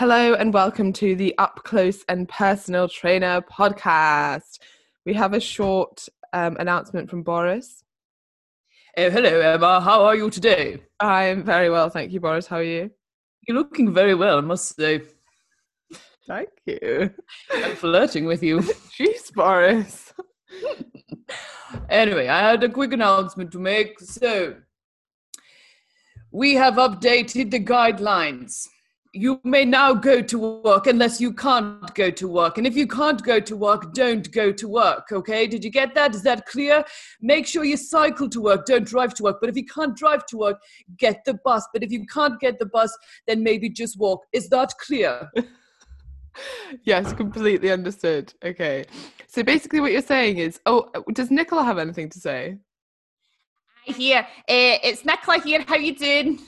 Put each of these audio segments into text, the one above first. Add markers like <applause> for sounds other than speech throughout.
Hello and welcome to the Up Close and Personal Trainer podcast. We have a short um, announcement from Boris. Oh, hello, Emma. How are you today? I'm very well, thank you, Boris. How are you? You're looking very well, I must say. Thank you. I'm flirting with you. <laughs> Jeez, Boris. anyway, I had a quick announcement to make. So, we have updated the guidelines. You may now go to work unless you can't go to work. And if you can't go to work, don't go to work, okay? Did you get that? Is that clear? Make sure you cycle to work, don't drive to work. But if you can't drive to work, get the bus. But if you can't get the bus, then maybe just walk. Is that clear? <laughs> yes, completely understood. Okay. So basically, what you're saying is oh, does Nicola have anything to say? Hi here. Uh, it's Nicola here. How you doing?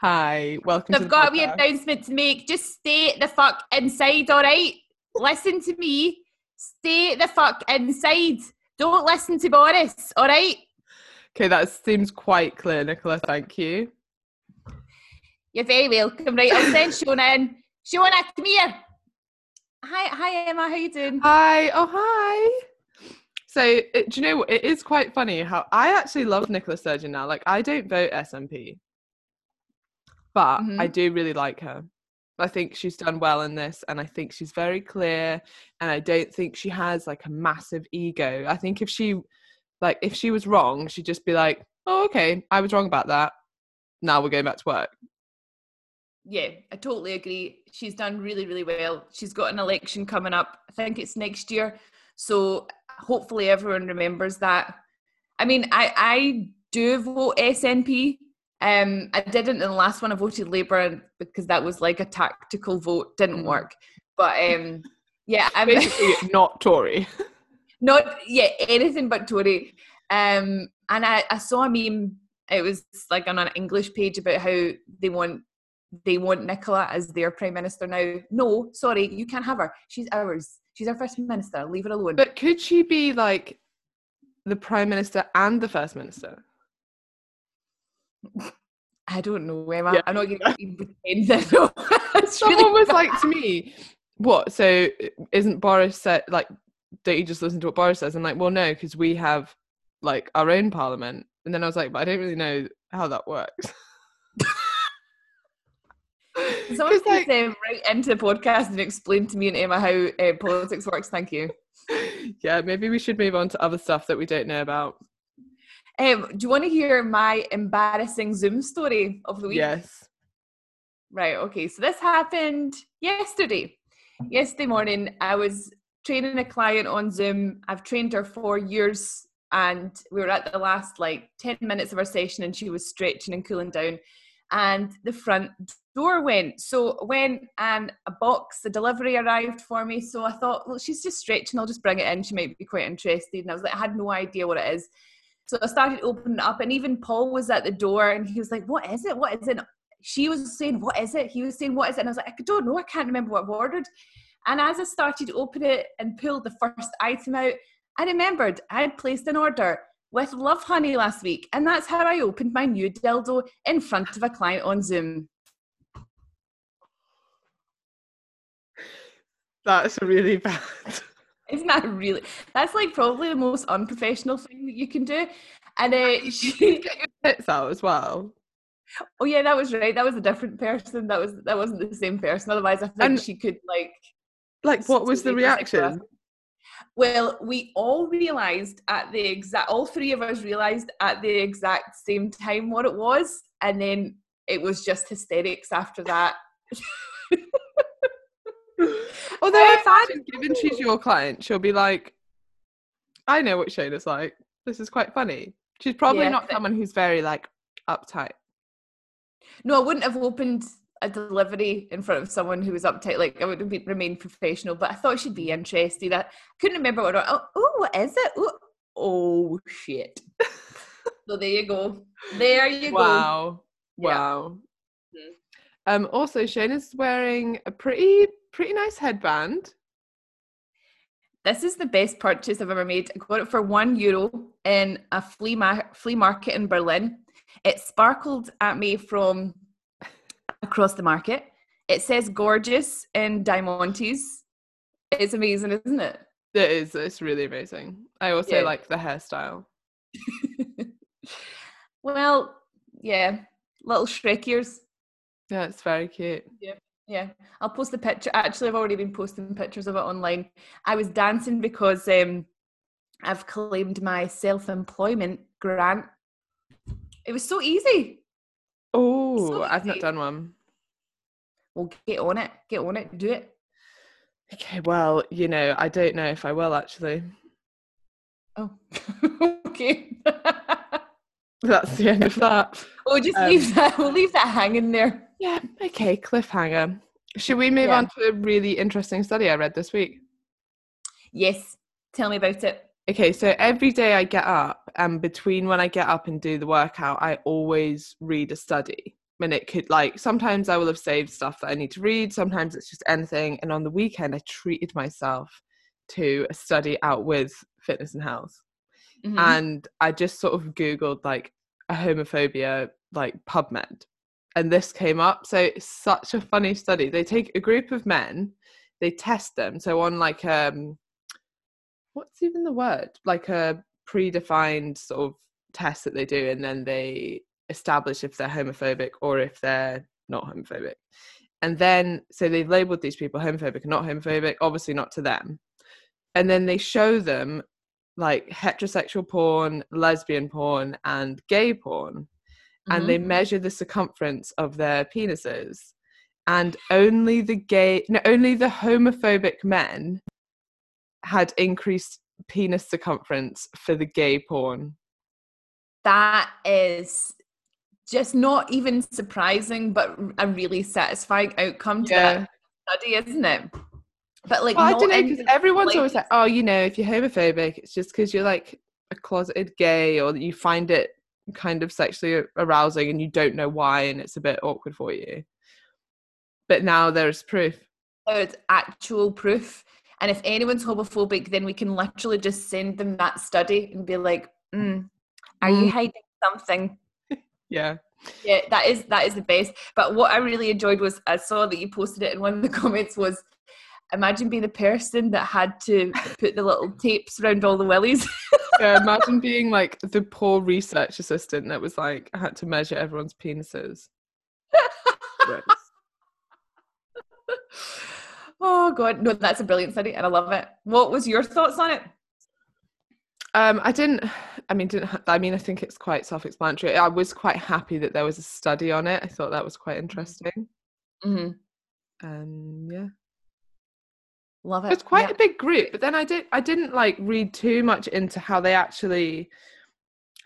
Hi, welcome. I've got a wee announcement to make. Just stay the fuck inside, all right? listen to me. Stay the fuck inside. Don't listen to Boris, all right? Okay, that seems quite clear, Nicola. Thank you. You're very welcome. Right, I'll send Shona in. Shona, come here. Hi, hi Emma. How you doing? Hi. Oh, hi. So, it, do you know what? It is quite funny how I actually love Nicola Sturgeon now. Like, I don't vote SNP, but mm-hmm. I do really like her. I think she's done well in this, and I think she's very clear. And I don't think she has like a massive ego. I think if she, like, if she was wrong, she'd just be like, "Oh, okay, I was wrong about that. Now we're going back to work." Yeah, I totally agree. She's done really, really well. She's got an election coming up. I think it's next year. So hopefully everyone remembers that. I mean, I, I do vote SNP. Um, I didn't in the last one. I voted Labour because that was like a tactical vote. Didn't mm. work. But um, yeah, I'm basically <laughs> not Tory. Not yeah, anything but Tory. Um, and I, I saw a meme. It was like on an English page about how they want they want Nicola as their prime minister now. No, sorry, you can't have her. She's ours. She's our first minister. Leave her alone. But could she be like the prime minister and the first minister? I don't know, Emma. Yeah. I'm not going to pretend that. Someone really was <laughs> like to me, "What? So isn't Boris said like? Don't you just listen to what Boris says?" And like, well, no, because we have like our own parliament. And then I was like, but I don't really know how that works. <laughs> Someone please like, um, write into the podcast and explain to me and Emma how uh, politics works. Thank you. <laughs> Yeah, maybe we should move on to other stuff that we don't know about. Um, do you want to hear my embarrassing Zoom story of the week? Yes. Right. Okay. So this happened yesterday. Yesterday morning, I was training a client on Zoom. I've trained her for years, and we were at the last like ten minutes of our session, and she was stretching and cooling down and the front door went. So when and a box, the delivery arrived for me. So I thought, well, she's just stretching. I'll just bring it in. She might be quite interested. And I was like, I had no idea what it is. So I started opening up, and even Paul was at the door, and he was like, "What is it? What is it?" She was saying, "What is it?" He was saying, "What is it?" And I was like, "I don't know. I can't remember what I've ordered." And as I started to open it and pulled the first item out, I remembered I had placed an order with Lovehoney last week, and that's how I opened my new dildo in front of a client on Zoom. That's really <laughs> bad. Isn't that really? That's like probably the most unprofessional thing that you can do. And uh, she <laughs> <laughs> get your tits out as well. Oh yeah, that was right. That was a different person. That was that wasn't the same person. Otherwise, I think and, she could like. Like, what was the reaction? Well, we all realised at the exact, all three of us realised at the exact same time what it was, and then it was just hysterics after that. <laughs> <laughs> Although if I given she's your client, she'll be like, I know what Shona's like. This is quite funny. She's probably yeah, not someone who's very like uptight. No, I wouldn't have opened a delivery in front of someone who was uptight. Like I would have remain professional, but I thought she'd be interested. I couldn't remember what. Oh, oh what is it? Ooh, oh shit! <laughs> so there you go. There you wow. go. Wow! Wow! Yeah. Mm-hmm. Um. Also, Shona's wearing a pretty pretty nice headband. This is the best purchase I've ever made. I got it for one euro in a flea ma- flea market in Berlin. It sparkled at me from across the market. It says gorgeous in Diamantes. It's amazing, isn't it? It is. It's really amazing. I also Yeah. like the hairstyle. <laughs> well, yeah, little Shrek ears. Yeah, it's very cute. Yeah, I'll post the picture. Actually, I've already been posting pictures of it online. I was dancing because um, I've claimed my self-employment grant. It was so easy. Oh, I've not done one. Well, get on it. Get on it. Do it. Okay, well, you know, I don't know if I will actually. Oh, <laughs> okay. <laughs> That's the end of that. we'll just Um, leave that. We'll leave that hanging there. Yeah, okay, cliffhanger. Should we move Yeah. on to a really interesting study I read this week? Yes. Tell me about it. Okay, so every day I get up, and between when I get up and do the workout, I always read a study. And it could, like, sometimes I will have saved stuff that I need to read, sometimes it's just anything. And on the weekend, I treated myself to a study out with fitness and health. Mhm. and I just sort of googled like a homophobia like PubMed, and this came up. So it's such a funny study. They take a group of men, they test them. So on like um, what's even the word? Like a predefined sort of test that they do, and then they establish if they're homophobic or if they're not homophobic. And then so they've labeled these people homophobic and not homophobic. Obviously not to them. And then they show them like heterosexual porn, lesbian porn, and gay porn. And they Mhm. measure the circumference of their penises. And only the gay, no, only the homophobic men had increased penis circumference for the gay porn. that is just not even surprising, but a really satisfying outcome to Yeah. that study, isn't it? But like, Well, I don't know because everyone's like- always like, "Oh, you know, if you're homophobic, it's just because you're like a closeted gay, or you find it kind of sexually arousing, and you don't know why, and it's a bit awkward for you." But now there's proof. There's actual proof. And if anyone's homophobic, then we can literally just send them that study and be like, mm, "Are you Mm. hiding something?" <laughs> Yeah, Yeah, that is that is the best. But what I really enjoyed was I saw that you posted it in one of the <laughs> comments was imagine being the person that had to put the little tapes around all the willies. <laughs> yeah. Imagine being like the poor research assistant that was like I had to measure everyone's penises. Gross. <laughs> oh god, no, that's a brilliant study and I love it. What was your thoughts on it? Um, I didn't. I mean, didn't. ha- I mean, I think it's quite self-explanatory. I was quite happy that there was a study on it. I thought that was quite interesting. Mm-hmm. Um, yeah. Love it. It's quite Yeah. a big group, but then I did I didn't like read too much into how they actually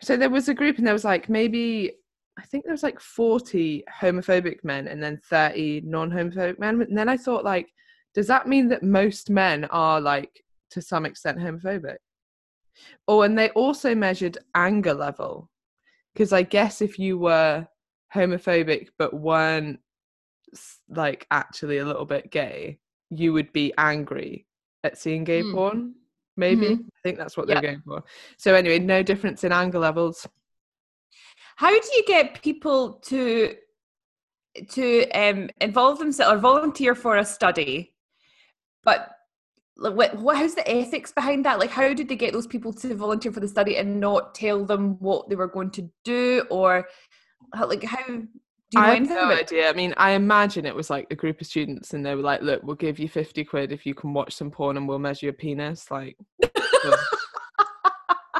so there was a group and there was like maybe I think there was like 40 homophobic men and then 30 non-homophobic men. And then I thought like, does that mean that most men are like to some extent homophobic? Oh, and they also measured anger level. Because I guess if you were homophobic but weren't like actually a little bit gay, you would be angry at seeing gay Mm. porn. Maybe I think that's what they're going for. So anyway, no difference in anger levels. How do you get people to to um, involve themselves or volunteer for a study? But like, what, what how's the ethics behind that? Like, how did they get those people to volunteer for the study and not tell them what they were going to do, or how, like how? I have no idea. I mean, I imagine it was like a group of students, and they were like, "Look, we'll give you fifty quid if you can watch some porn, and we'll measure your penis." Like, well,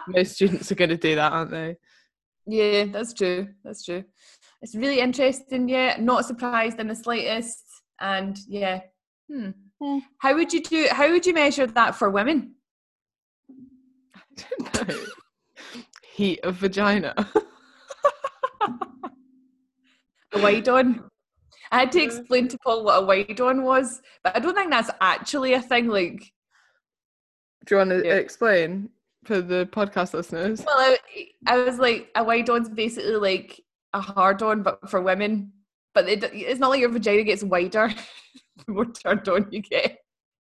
most <laughs> students are going to do that, aren't they? Yeah, that's true. That's true. It's really interesting. Yeah, not surprised in the slightest. And yeah, hmm. Hmm. how would you do? How would you measure that for women? <laughs> I don't know. Heat of vagina. <laughs> A wide on. I had to explain to Paul what a wide on was, but I don't think that's actually a thing. Like, Do you want to Yeah. explain for the podcast listeners? well, I, I was like, a wide on's basically like a hard on, but for women. But it, it's not like your vagina gets wider <laughs> the more turned on you get.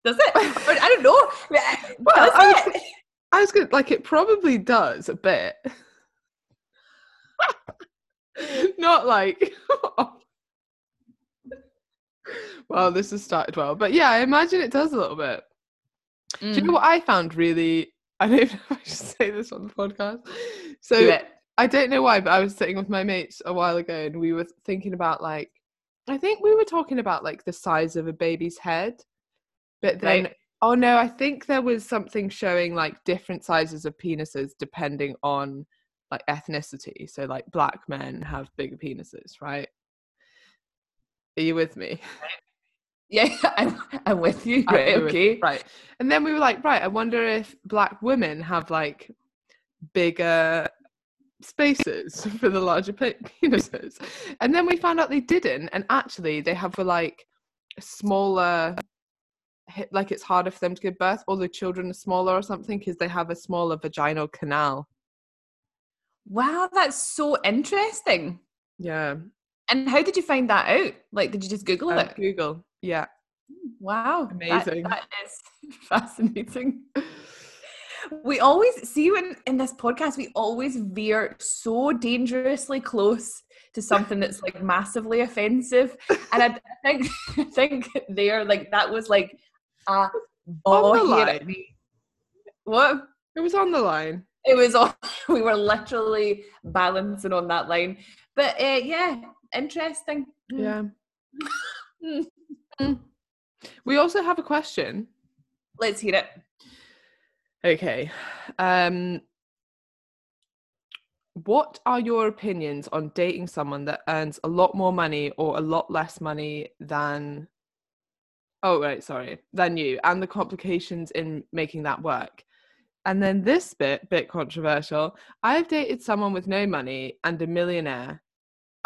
Does it? I don't know. <laughs> Well, Does I was, it? I was good. Like, it probably does a bit. <laughs> <laughs> Not like. <laughs> well, this has started well, but yeah, I imagine it does a little bit. Mm. Do you know mm. what I found really? <laughs> I don't know if I should say this on the podcast. So Do I don't know why, but I was sitting with my mates a while ago, and we were thinking about like, I think we were talking about like the size of a baby's head, but then. Right. Oh no, I think there was something showing like different sizes of penises depending on like ethnicity. So like black men have bigger penises, right? Are you with me? <laughs> Yeah, <laughs> I'm, I'm with you. Right, okay. With, right. And then we were like, right, I wonder if black women have like bigger spaces <laughs> for the larger penises. And then we found out they didn't. And actually, they have like smaller, like it's harder for them to give birth, or the children are smaller or something because they have a smaller vaginal canal. Wow, that's so interesting. Yeah. And how did you find that out? Like, did you just Google uh, it? Google, yeah. Wow, amazing. that, that is <laughs> fascinating. we always see you in, in this podcast, we always veer so dangerously close to something that's like massively offensive. And I, <laughs> think I think there, like that was like a ball at me. What? It was on the line. It was all <laughs> we were literally balancing on that line. But uh, yeah, interesting. Hmm. Yeah. <laughs> mm. We also have a question. Let's hear it. Okay. Um what are your opinions on dating someone that earns a lot more money or a lot less money than oh right sorry than you and the complications in making that work and then this bit bit controversial i've dated someone with no money and a millionaire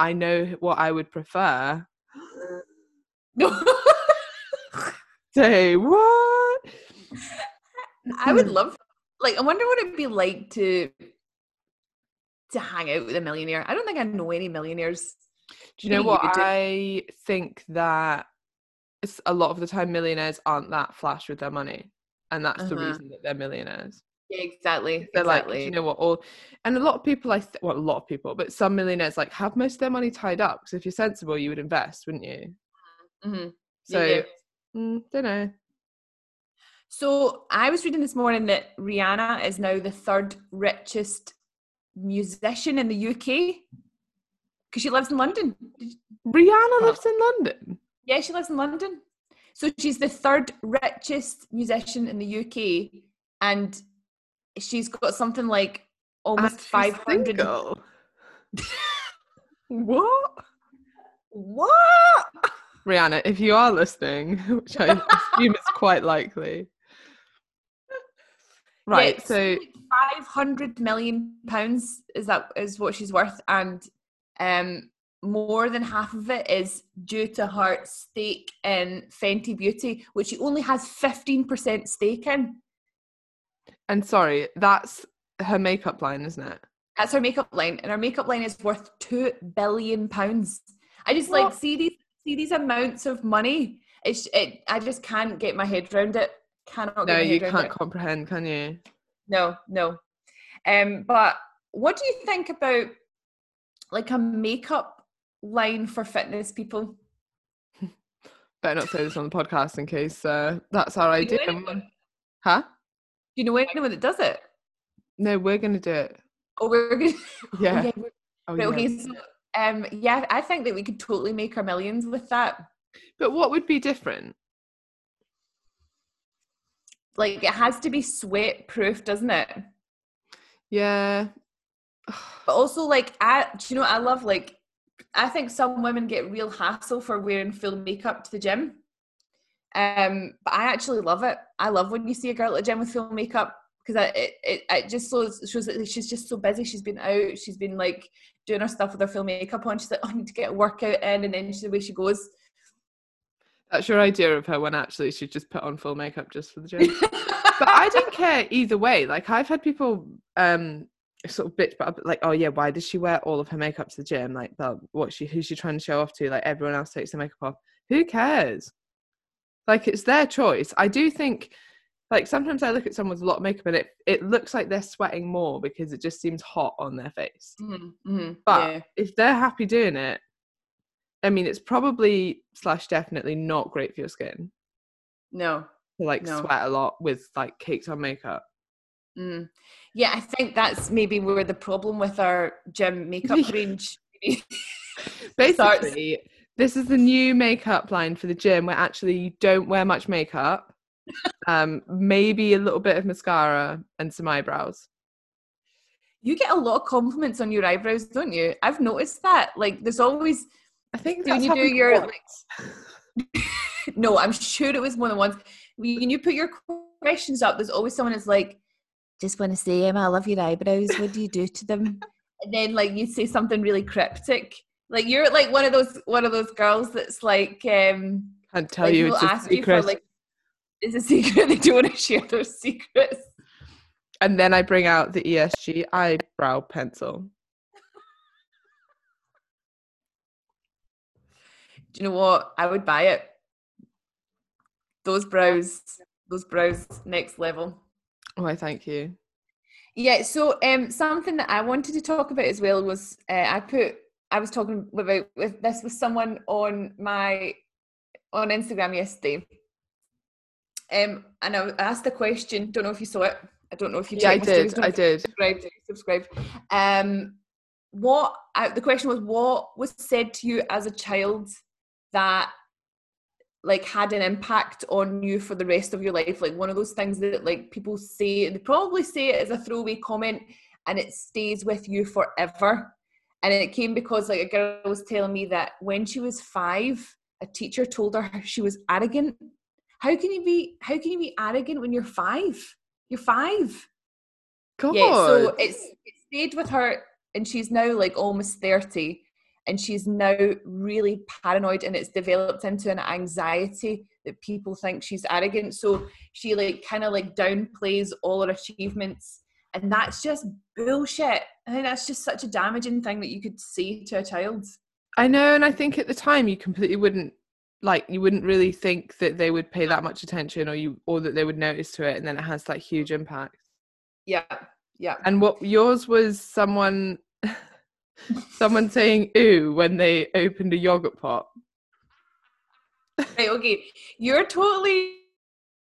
I know what I would prefer. <laughs> Say what? I would love like I wonder what it'd be like to to hang out with a millionaire. I don't think I know any millionaires. Do you know what? You I think that it's a lot of the time millionaires aren't that flash with their money. And that's uh-huh. the reason that they're millionaires. Exactly. They're exactly. like, you know what? All and a lot of people, I th- well, a lot of people, but some millionaires like have most of their money tied up. Because if you're sensible, you would invest, wouldn't you? Mm-hmm. So, yeah. mm, don't know. So I was reading this morning that Rihanna is now the third richest musician in the UK because she lives in London. Rihanna lives in London. Yeah, she lives in London. So she's the third richest musician in the UK, and she's got something like almost 500 <laughs> what? What? Rihanna if you are listening <laughs> which i assume is quite likely. <laughs> Right yeah, so 500 million pounds is that is what she's worth and um more than half of it is due to her stake in Fenty Beauty, which she only has 15% stake in. And sorry, that's her makeup line, isn't it? That's her makeup line, and her makeup line is worth two billion pounds. I just what? like see these see these amounts of money. It's it. I just can't get my head around it. Cannot. No, you can't comprehend, can you? No, no. Um, but what do you think about like a makeup line for fitness people? <laughs> Better not say this on the podcast in case uh, that's our idea. Huh? You know anyone that does it? No, we're gonna do it. Oh, we're gonna. Yeah. <laughs> oh, yeah. Oh, yeah. Okay. So, um, yeah, I think that we could totally make our millions with that. But what would be different? Like it has to be sweat proof, doesn't it? Yeah. <sighs> but also, like, I, do you know, I love like, I think some women get real hassle for wearing full makeup to the gym. Um, but I actually love it. I love when you see a girl at the gym with full makeup because it, it it just shows shows that she's just so busy. She's been out. She's been like doing her stuff with her full makeup on. She's like, oh, <laughs> I need to get a workout in, and then she, the way she goes. That's your idea of her when actually she just put on full makeup just for the gym. <laughs> but I don't care either way. Like I've had people um sort of bitch about like, oh yeah, why does she wear all of her makeup to the gym? Like, what she who's she trying to show off to? Like everyone else takes their makeup off. Who cares? Like it's their choice. I do think like sometimes I look at someone with a lot of makeup and it it looks like they're sweating more because it just seems hot on their face. Mm-hmm. Mm-hmm. But yeah. if they're happy doing it, I mean, it's probably slash definitely not great for your skin No. to like No. sweat a lot with like caked on makeup. Mm. Yeah, I think that's maybe where the problem with our gym makeup <laughs> range. Basically, this is the new makeup line for the gym where actually you don't wear much makeup. <laughs> um, maybe a little bit of mascara and some eyebrows. You get a lot of compliments on your eyebrows, don't you? I've noticed that. Like, there's always I think when you do your, want. <laughs> no, I'm sure it was one of the ones when you put your questions up. There's always someone that's like, "Just want to say, Emma, I love your eyebrows. What do you do to them?" <laughs> and then like you say something really cryptic. Like you're like one of those one of those girls that's like, um, Can't tell like you it's a ask you secret. for like, is a secret. <laughs> They don't want to share their secrets. and then I bring out the ESG eyebrow pencil. Do you know what? I would buy it. Those brows, those brows, next level. Oh, I thank you. Yeah, so um, something that I wanted to talk about as well was uh, I put I was talking about with this with someone on my on Instagram yesterday, um, and I asked the question. Don't know if you saw it. I don't know if you. Yeah, I checked my stories, did. I know if you did. Subscribed. Subscribed. Um, what I, the question was? What was said to you as a child that like had an impact on you for the rest of your life like one of those things that like people say they probably say it as a throwaway comment and it stays with you forever and it came because like a girl was telling me that when she was five a teacher told her <laughs> she was arrogant. How can you be how can you be arrogant when you're five? You're five. God. yeah so it's it stayed with her and she's now like almost 30 and she's now really paranoid and it's developed into an anxiety that people think she's arrogant. So she like kind of like downplays all her achievements and that's just bullshit i think that's just such a damaging thing that you could say to a child. I know, and I think at the time you completely wouldn't like you wouldn't really think that they would pay that much attention or you or that they would notice to it and then it has like huge impact. yeah yeah. And what yours was someone <laughs> someone saying ooh when they opened a yogurt pot. right okay. You're totally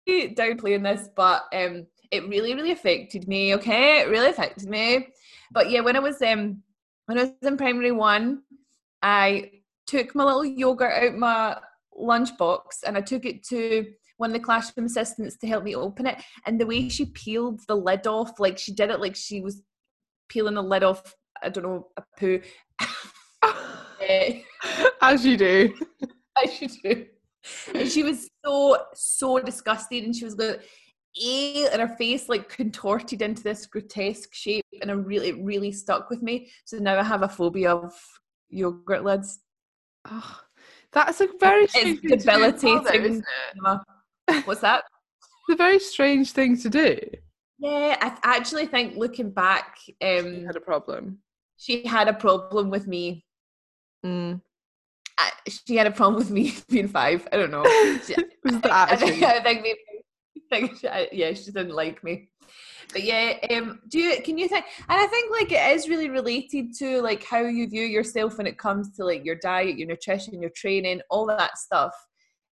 downplaying this but um it really really affected me okay? It really affected me but yeah when i was um when i was in primary one i took my little yogurt out my lunchbox and i took it to one of the classroom assistants to help me open it and the way she peeled the lid off like she did it like she was peeling the lid off i don't know a poo <laughs> As you do. <laughs> I should do. And she was so so disgusted, and she was like, "Eh," and her face like contorted into this grotesque shape, and it really it really stuck with me. So now I have a phobia of yogurt lids. Oh, that's a very strange thing to do as well, though, debilitating. isn't it? What's that? It's a very strange thing to do. Yeah, I actually think looking back, um, had a problem. she had a problem with me. Mm. I, she had a problem with me <laughs> being five. I don't know. <laughs> She- I think. I think maybe, think <laughs> she, I- yeah, she didn't like me. But yeah, um, do you can you think? And I think like it is really related to like how you view yourself when it comes to like your diet, your nutrition, your training, all that stuff.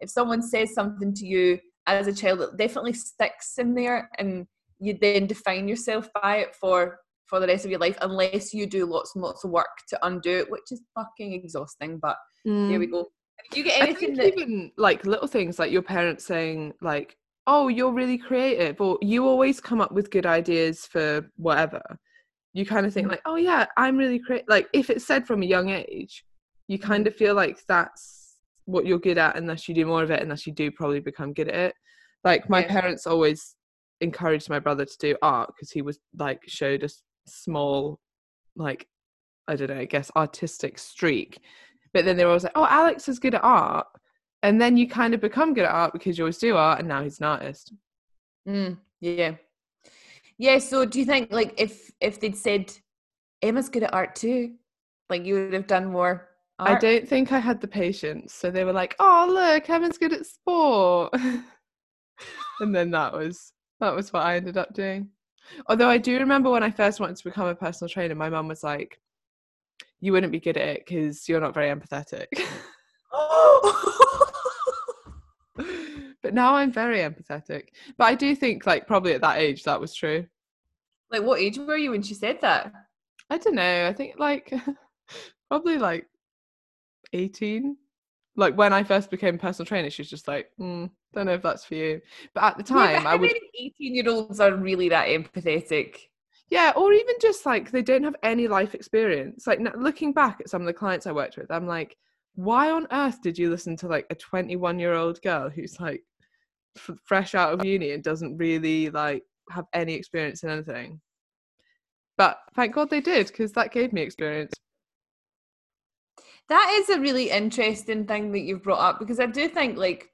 If someone says something to you as a child, it definitely sticks in there, and you then define yourself by it for for the rest of your life, unless you do lots and lots of work to undo it, which is fucking exhausting. But there we Mm. go. Do you get anything that? even like little things like your parents saying like, "Oh, you're really creative," or "You always come up with good ideas for whatever." You kind of think like, "Oh yeah, I'm really creative." Like if it's said from a young age, you kind of feel like that's what you're good at, unless you do more of it, unless you do probably become good at it. Like my Yeah. parents always encouraged my brother to do art because he was like showed a small, like I don't know, I guess artistic streak. But then they were always like, "Oh, Alex is good at art," and then you kind of become good at art because you always do art, and now he's an artist. Mm, yeah. Yeah, so do you think like if if they'd said Emma's good at art too, like you would have done more art? I don't think I had the patience, so they were like, "Oh, look, Evan's good at sport," <laughs> and then that was that was what I ended up doing. Although I do remember when I first wanted to become a personal trainer, my mum was like, you wouldn't be good at it because you're not very empathetic. <laughs> <laughs> but now I'm very empathetic. But I do think, like, probably at that age, that was true. Like, what age were you when she said that? I don't know. I think, like, <laughs> probably like 18. Like, when I first became personal trainer, she was just like, mm, don't know if that's for you. But at the time, yeah, I would. 18 year olds are really that empathetic. Yeah, or even just like they don't have any life experience. Like looking back at some of the clients I worked with, I'm like, why on earth did you listen to like a 21 year old girl who's like f- fresh out of uni and doesn't really like have any experience in anything? But thank God they did because that gave me experience. That is a really interesting thing that you've brought up because I do think like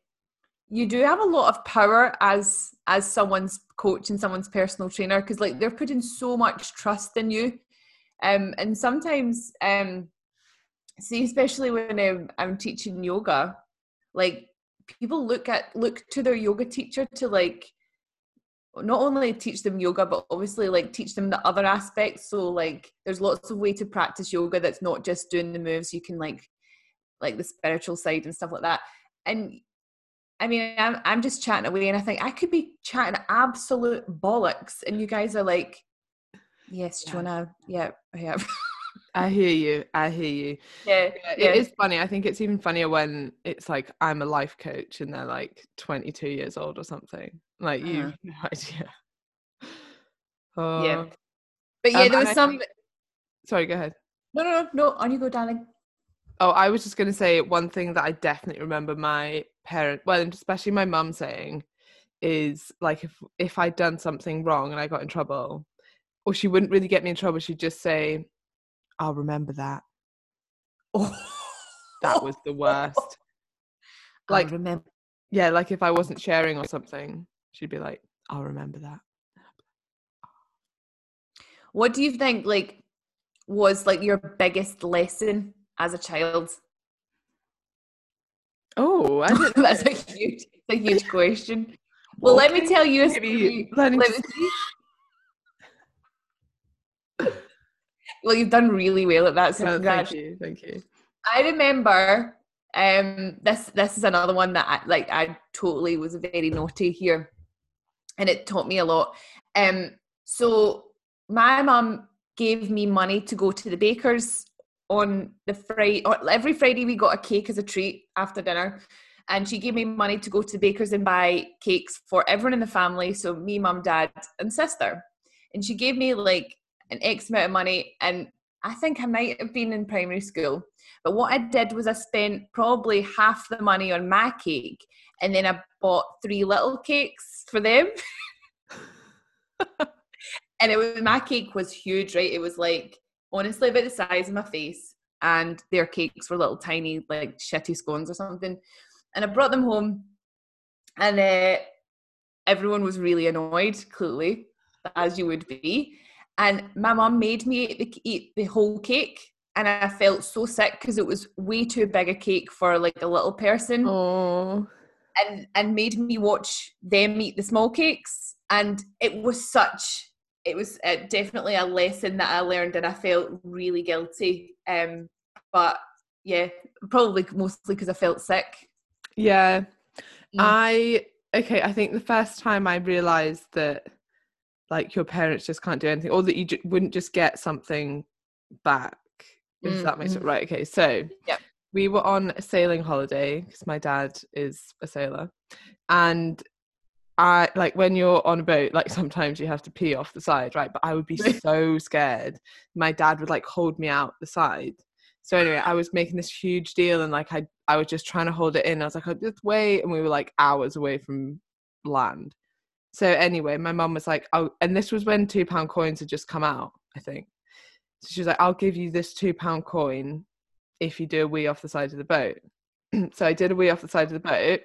you do have a lot of power as as someone's coach and someone's personal trainer because like they're putting so much trust in you um and sometimes um see especially when I'm, I'm teaching yoga like people look at look to their yoga teacher to like not only teach them yoga but obviously like teach them the other aspects so like there's lots of way to practice yoga that's not just doing the moves you can like like the spiritual side and stuff like that and I mean, I'm I'm just chatting away, and I think I could be chatting absolute bollocks, and you guys are like, "Yes, yeah. Joanna, yeah, yeah." <laughs> I hear you. I hear you. Yeah, yeah, it is funny. I think it's even funnier when it's like I'm a life coach and they're like 22 years old or something. Like you, uh-huh. no <laughs> idea. Oh. Yeah, but yeah, um, there was some. Think... Sorry, go ahead. No, no, no, no. On you go, darling. Oh, I was just going to say one thing that I definitely remember my parent, well, especially my mum saying, is like if if I'd done something wrong and I got in trouble, or she wouldn't really get me in trouble, she'd just say, "I'll remember that." Oh, <laughs> that was the worst. <laughs> Like I remember, yeah, like if I wasn't sharing or something, she'd be like, "I'll remember that." What do you think? Like, was like your biggest lesson as a child? Oh, <laughs> that's a huge, a huge question. Well, okay. let me tell you a story. Let me well, you've done really well at that. So oh, thank you, thank you. I remember um, this. This is another one that I like. I totally was very naughty here, and it taught me a lot. Um, so my mum gave me money to go to the baker's on the Friday, every Friday we got a cake as a treat after dinner. And she gave me money to go to the baker's and buy cakes for everyone in the family. So me, mum, dad, and sister. And she gave me like an X amount of money. And I think I might have been in primary school. But what I did was I spent probably half the money on my cake. And then I bought three little cakes for them. <laughs> and it was my cake was huge, right? It was like honestly about the size of my face, and their cakes were little tiny, like shitty scones or something. And I brought them home, and uh, everyone was really annoyed, clearly, as you would be. And my mum made me eat the, eat the whole cake, and I felt so sick because it was way too big a cake for like a little person. Oh. And and made me watch them eat the small cakes, and it was such it was uh, definitely a lesson that I learned, and I felt really guilty. Um, but yeah, probably mostly because I felt sick. Yeah, mm. I okay. I think the first time I realized that like your parents just can't do anything, or that you j- wouldn't just get something back. If mm, that makes it right. Okay, so yeah, we were on a sailing holiday because my dad is a sailor, and I like when you're on a boat, like sometimes you have to pee off the side, right? But I would be <laughs> so scared. My dad would like hold me out the side. So anyway, I was making this huge deal and like I I was just trying to hold it in. I was like, oh, just wait, and we were like hours away from land. So anyway, my mum was like, oh, and this was when two pound coins had just come out, I think. So she was like, I'll give you this two pound coin if you do a wee off the side of the boat. <clears throat> so I did a wee off the side of the boat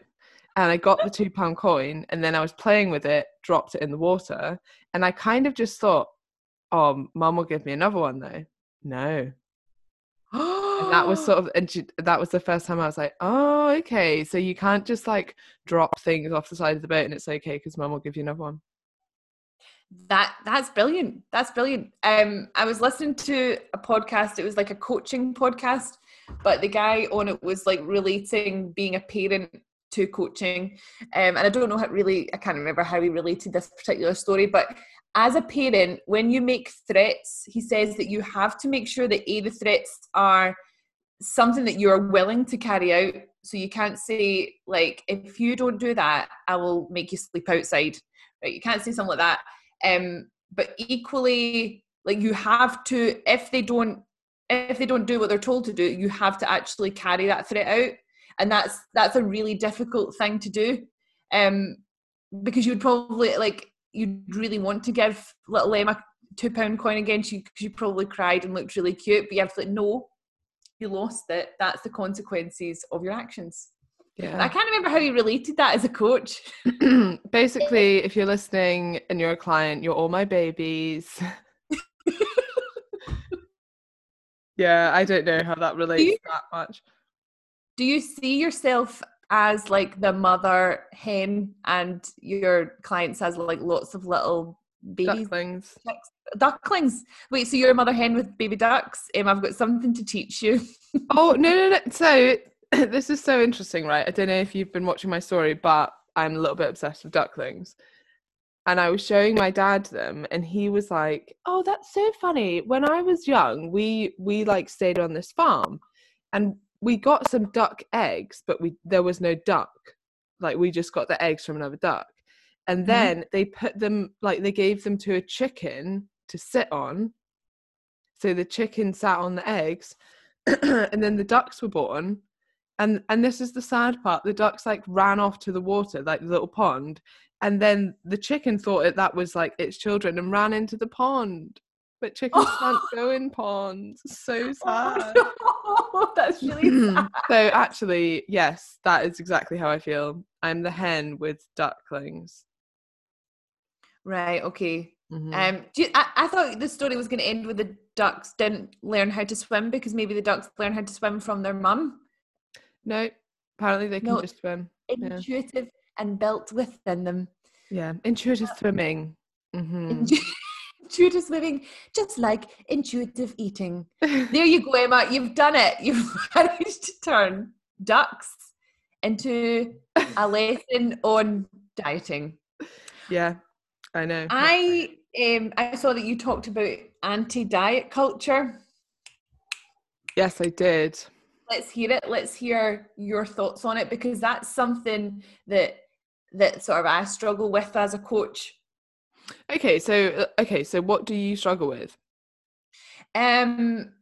and I got the two pound coin and then I was playing with it, dropped it in the water, and I kind of just thought, oh, mum will give me another one though. No. <gasps> <gasps> that was sort of, and she, that was the first time I was like, oh, okay. So you can't just like drop things off the side of the boat and it's okay because mum will give you another one. That that's brilliant. That's brilliant. Um, I was listening to a podcast. It was like a coaching podcast, but the guy on it was like relating being a parent to coaching. Um, and I don't know how really, I can't remember how he related this particular story, but as a parent, when you make threats, he says that you have to make sure that A, the threats are something that you're willing to carry out. So you can't say, like, if you don't do that, I will make you sleep outside. Right? You can't say something like that. Um, but equally, like you have to, if they don't, if they don't do what they're told to do, you have to actually carry that threat out and that's that's a really difficult thing to do um because you'd probably like you'd really want to give little Emma two pound coin again she she probably cried and looked really cute but you have to like no you lost it that's the consequences of your actions yeah. I can't remember how you related that as a coach. <clears throat> Basically, if you're listening and you're a client, you're all my babies. <laughs> yeah, I don't know how that relates you, that much do you see yourself as like the mother hen and your clients as like lots of little babies. Ducklings. Ducklings. Wait so you're a mother hen with baby ducks? Um, i've got something to teach you. <laughs> Oh no no no. So <clears throat> this is so interesting right? I don't know if you've been watching my story but i'm a little bit obsessed with ducklings. And I was showing my dad them and he was like, "Oh, that's so funny. When I was young, we we like stayed on this farm. And we got some duck eggs, but we there was no duck. Like we just got the eggs from another duck. And mm-hmm. then they put them like they gave them to a chicken to sit on. So the chicken sat on the eggs <clears throat> and then the ducks were born. And and this is the sad part. The ducks like ran off to the water, like the little pond, and then the chicken thought it that was like its children and ran into the pond but chickens <laughs> can't go in ponds. So sad. Oh, <laughs> that's really sad. <laughs> so actually, yes, that is exactly how I feel. I'm the hen with ducklings. Right. Okay. Mm-hmm. Um, you, I, I thought the story was going to end with the ducks didn't learn how to swim because maybe the ducks learn how to swim from their mum. No, apparently they can no, just swim. Intuitive yeah. and built within them. Yeah, intuitive swimming. Mm-hmm intuitive living, just like intuitive eating. <laughs> there you go, Emma. You've done it. You've <laughs> managed to turn ducks into <laughs> a lesson on dieting. Yeah, I know. I um I saw that you talked about anti-diet culture. Yes, I did. Let's hear it. Let's hear your thoughts on it because that's something that that sort of I struggle with as a coach Okay, so uh, okay, so what do you struggle with? Um,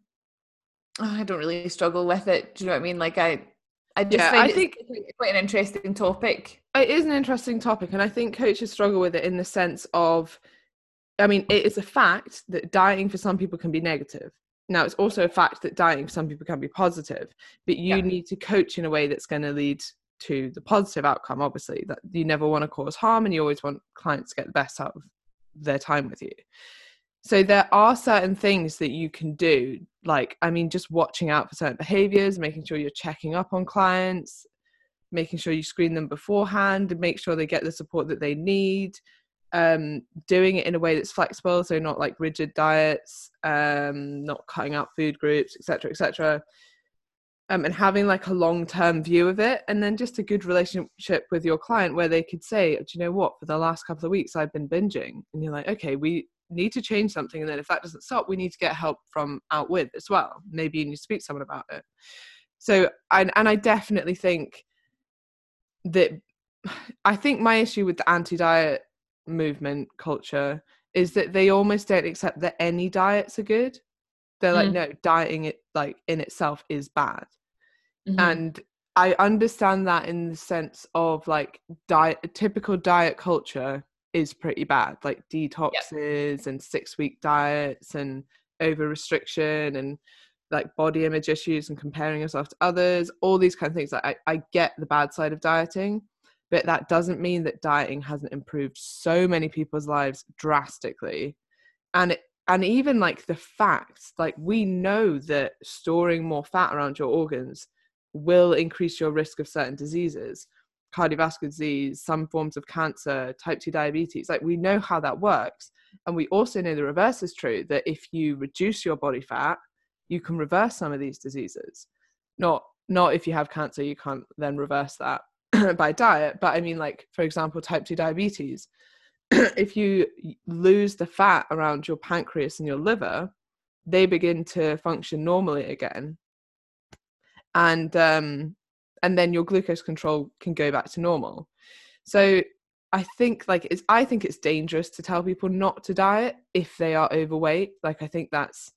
oh, I don't really struggle with it. Do you know what I mean? Like I, I just yeah, find I think it's quite an interesting topic. It is an interesting topic, and I think coaches struggle with it in the sense of, I mean, it is a fact that dieting for some people can be negative. Now, it's also a fact that dieting for some people can be positive, but you yeah. need to coach in a way that's going to lead to the positive outcome obviously that you never want to cause harm and you always want clients to get the best out of their time with you. So there are certain things that you can do like i mean just watching out for certain behaviors making sure you're checking up on clients making sure you screen them beforehand and make sure they get the support that they need um, doing it in a way that's flexible so not like rigid diets um, not cutting out food groups etc etc um, and having like a long term view of it and then just a good relationship with your client where they could say do you know what? For the last couple of weeks i've been binging. And you're like okay we need to change something and then if that doesn't stop we need to get help from out with as well. Maybe you need to speak to someone about it. So and, and i definitely think that i think my issue with the anti-diet movement culture is that they almost don't accept that any diets are good they're like mm. no dieting it like in itself is bad Mm-hmm. And I understand that in the sense of like diet, typical diet culture is pretty bad, like detoxes yep. and six week diets and over restriction and like body image issues and comparing yourself to others, all these kind of things. Like, I, I get the bad side of dieting, but that doesn't mean that dieting hasn't improved so many people's lives drastically. And it, and even like the facts, like we know that storing more fat around your organs will increase your risk of certain diseases. cardiovascular disease, some forms of cancer, type 2 diabetes. Like we know how that works. And we also know the reverse is true that if you reduce your body fat, you can reverse some of these diseases. Not not if you have cancer, you can't then reverse that <clears throat> by diet. But I mean, like, for example, type 2 diabetes. <clears throat> if you lose the fat around your pancreas and your liver, they begin to function normally again. And um, and then your glucose control can go back to normal. So I think like it's I think it's dangerous to tell people not to diet if they are overweight. Like I think that's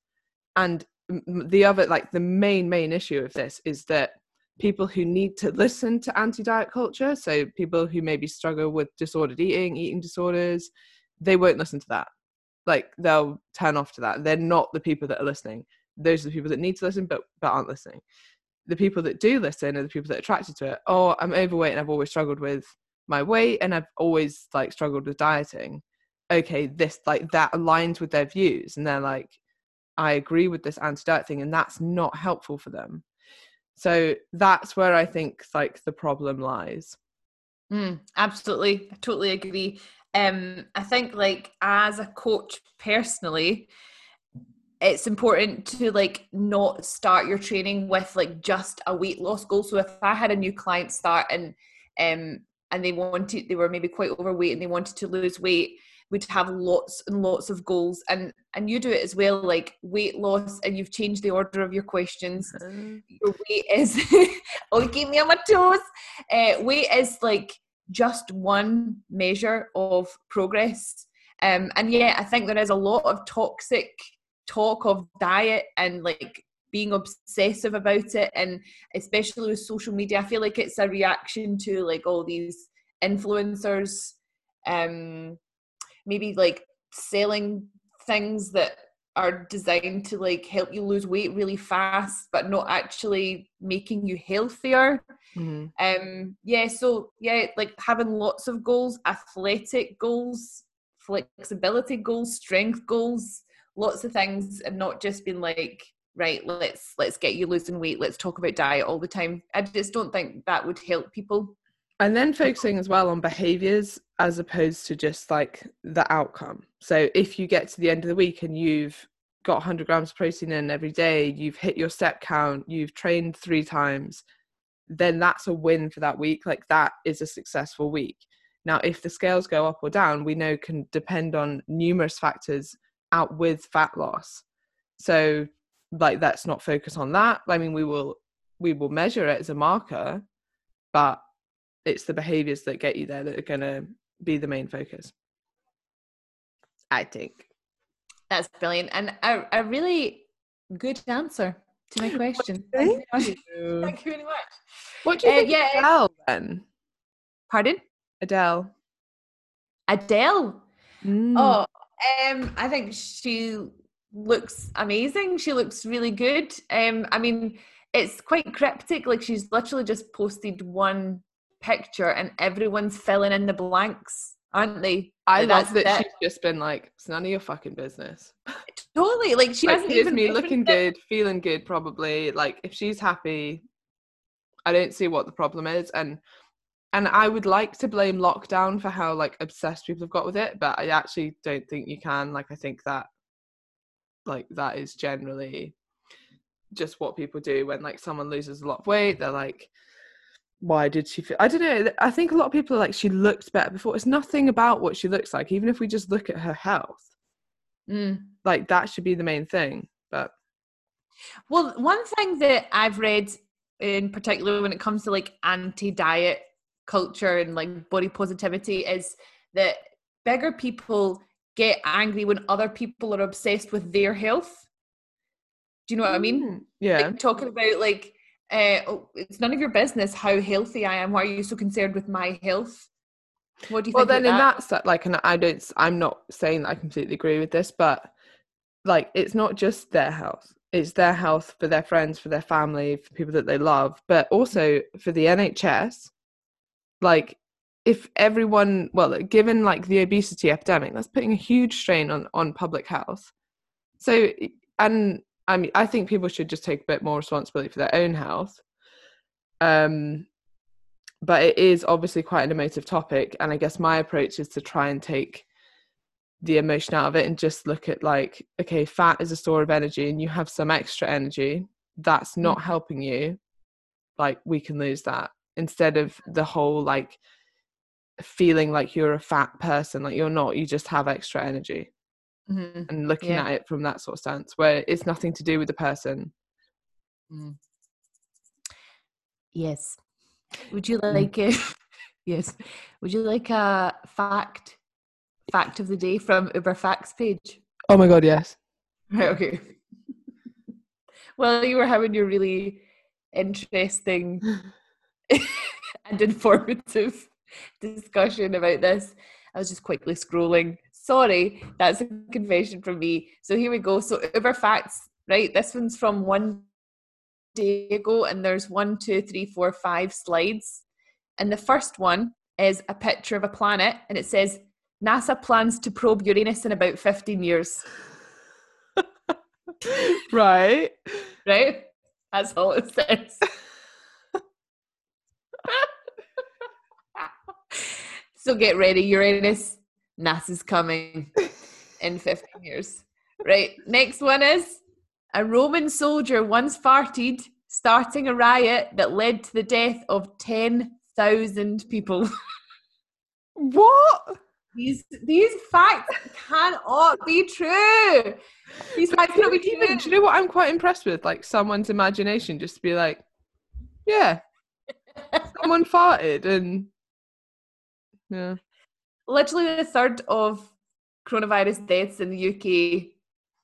and the other like the main main issue of this is that people who need to listen to anti-diet culture, so people who maybe struggle with disordered eating, eating disorders, they won't listen to that. Like they'll turn off to that. They're not the people that are listening. Those are the people that need to listen but but aren't listening. The people that do listen are the people that are attracted to it. Oh, I'm overweight and I've always struggled with my weight and I've always like struggled with dieting. Okay, this like that aligns with their views and they're like, I agree with this anti-diet thing, and that's not helpful for them. So that's where I think like the problem lies. Mm, absolutely, I totally agree. Um, I think like as a coach personally, it's important to like not start your training with like just a weight loss goal. So if I had a new client start and um and they wanted they were maybe quite overweight and they wanted to lose weight, we'd have lots and lots of goals and and you do it as well like weight loss and you've changed the order of your questions. Mm-hmm. your weight is <laughs> oh keep me on my toes. Uh, weight is like just one measure of progress. Um, and yeah i think there is a lot of toxic talk of diet and like being obsessive about it and especially with social media i feel like it's a reaction to like all these influencers um maybe like selling things that are designed to like help you lose weight really fast but not actually making you healthier. Mm-hmm. um yeah so yeah like having lots of goals athletic goals flexibility goals strength goals lots of things and not just being like right let's let's get you losing weight let's talk about diet all the time. I just don't think that would help people and then focusing as well on behaviors as opposed to just like the outcome. So if you get to the end of the week and you've got 100 grams of protein in every day you've hit your step count you've trained three times then that's a win for that week. Like that is a successful week. Now if the scales go up or down we know can depend on numerous factors out with fat loss. So like let's not focus on that. I mean we will we will measure it as a marker but it's the behaviors that get you there that are going to be the main focus. I think. That's brilliant and a, a really good answer to my question. thank you, thank you. Very much. What do you uh, think yeah. Adele then? Pardon? Adele. Adele? Mm. oh um i think she looks amazing. She looks really good. Um i mean it's quite cryptic like she's literally just posted one picture and everyone's filling in the blanks, aren't they? I love that it. she's just been like, it's none of your fucking business. <laughs> Totally. Like she like, hasn't even me looking good, feeling good probably. Like if she's happy, I don't see what the problem is. And and I would like to blame lockdown for how like obsessed people have got with it, but I actually don't think you can. Like I think that like that is generally just what people do when like someone loses a lot of weight, they're like why did she feel i don't know i think a lot of people are like she looked better before. It's nothing about what she looks like even if we just look at her health. Mm. like that should be the main thing but well one thing that i've read in particular when it comes to like anti-diet culture and like body positivity is that bigger people get angry when other people are obsessed with their health. Do you know what i mean? Mm, yeah. Like talking about like uh, oh, it's none of your business how healthy I am. Why are you so concerned with my health? What do you think? well, then in that, that like, and I don't, I'm not saying that I completely agree with this, but like, it's not just their health. It's their health for their friends, for their family, for people that they love, but also for the NHS. Like, if everyone, well, given like the obesity epidemic, that's putting a huge strain on on public health. So, and I mean, I think people should just take a bit more responsibility for their own health. Um, but it is obviously quite an emotive topic and i guess my approach is to try and take the emotion out of it and just look at like okay fat is a store of energy and you have some extra energy that's not mm. helping you like we can lose that instead of the whole like feeling like you're a fat person like you're not you just have extra energy mm-hmm. and looking yeah. at it from that sort of stance where it's nothing to do with the person mm. yes would you mm. like it <laughs> yes would you like a fact fact of the day from uber facts page oh my god yes right <laughs> okay <laughs> well you were having your really interesting and informative discussion about this. I was just quickly scrolling. Sorry, that's a confession from me. So here we go. So Uber facts, right? This one's from one day ago, and there's one, two, three, four, five slides. And the first one is a picture of a planet, and it says NASA plans to probe Uranus in about 15 years. <laughs> right. Right? That's all it says. <laughs> <laughs> so get ready, Uranus. NASA's coming <laughs> in 15 years. Right. Next one is a Roman soldier once farted, starting a riot that led to the death of 10,000 people. <laughs> what? These these facts cannot be true. These facts cannot be true. Do you know what I'm quite impressed with? Like someone's imagination, just to be like, yeah, <laughs> someone farted and yeah. Literally a third of coronavirus deaths in the UK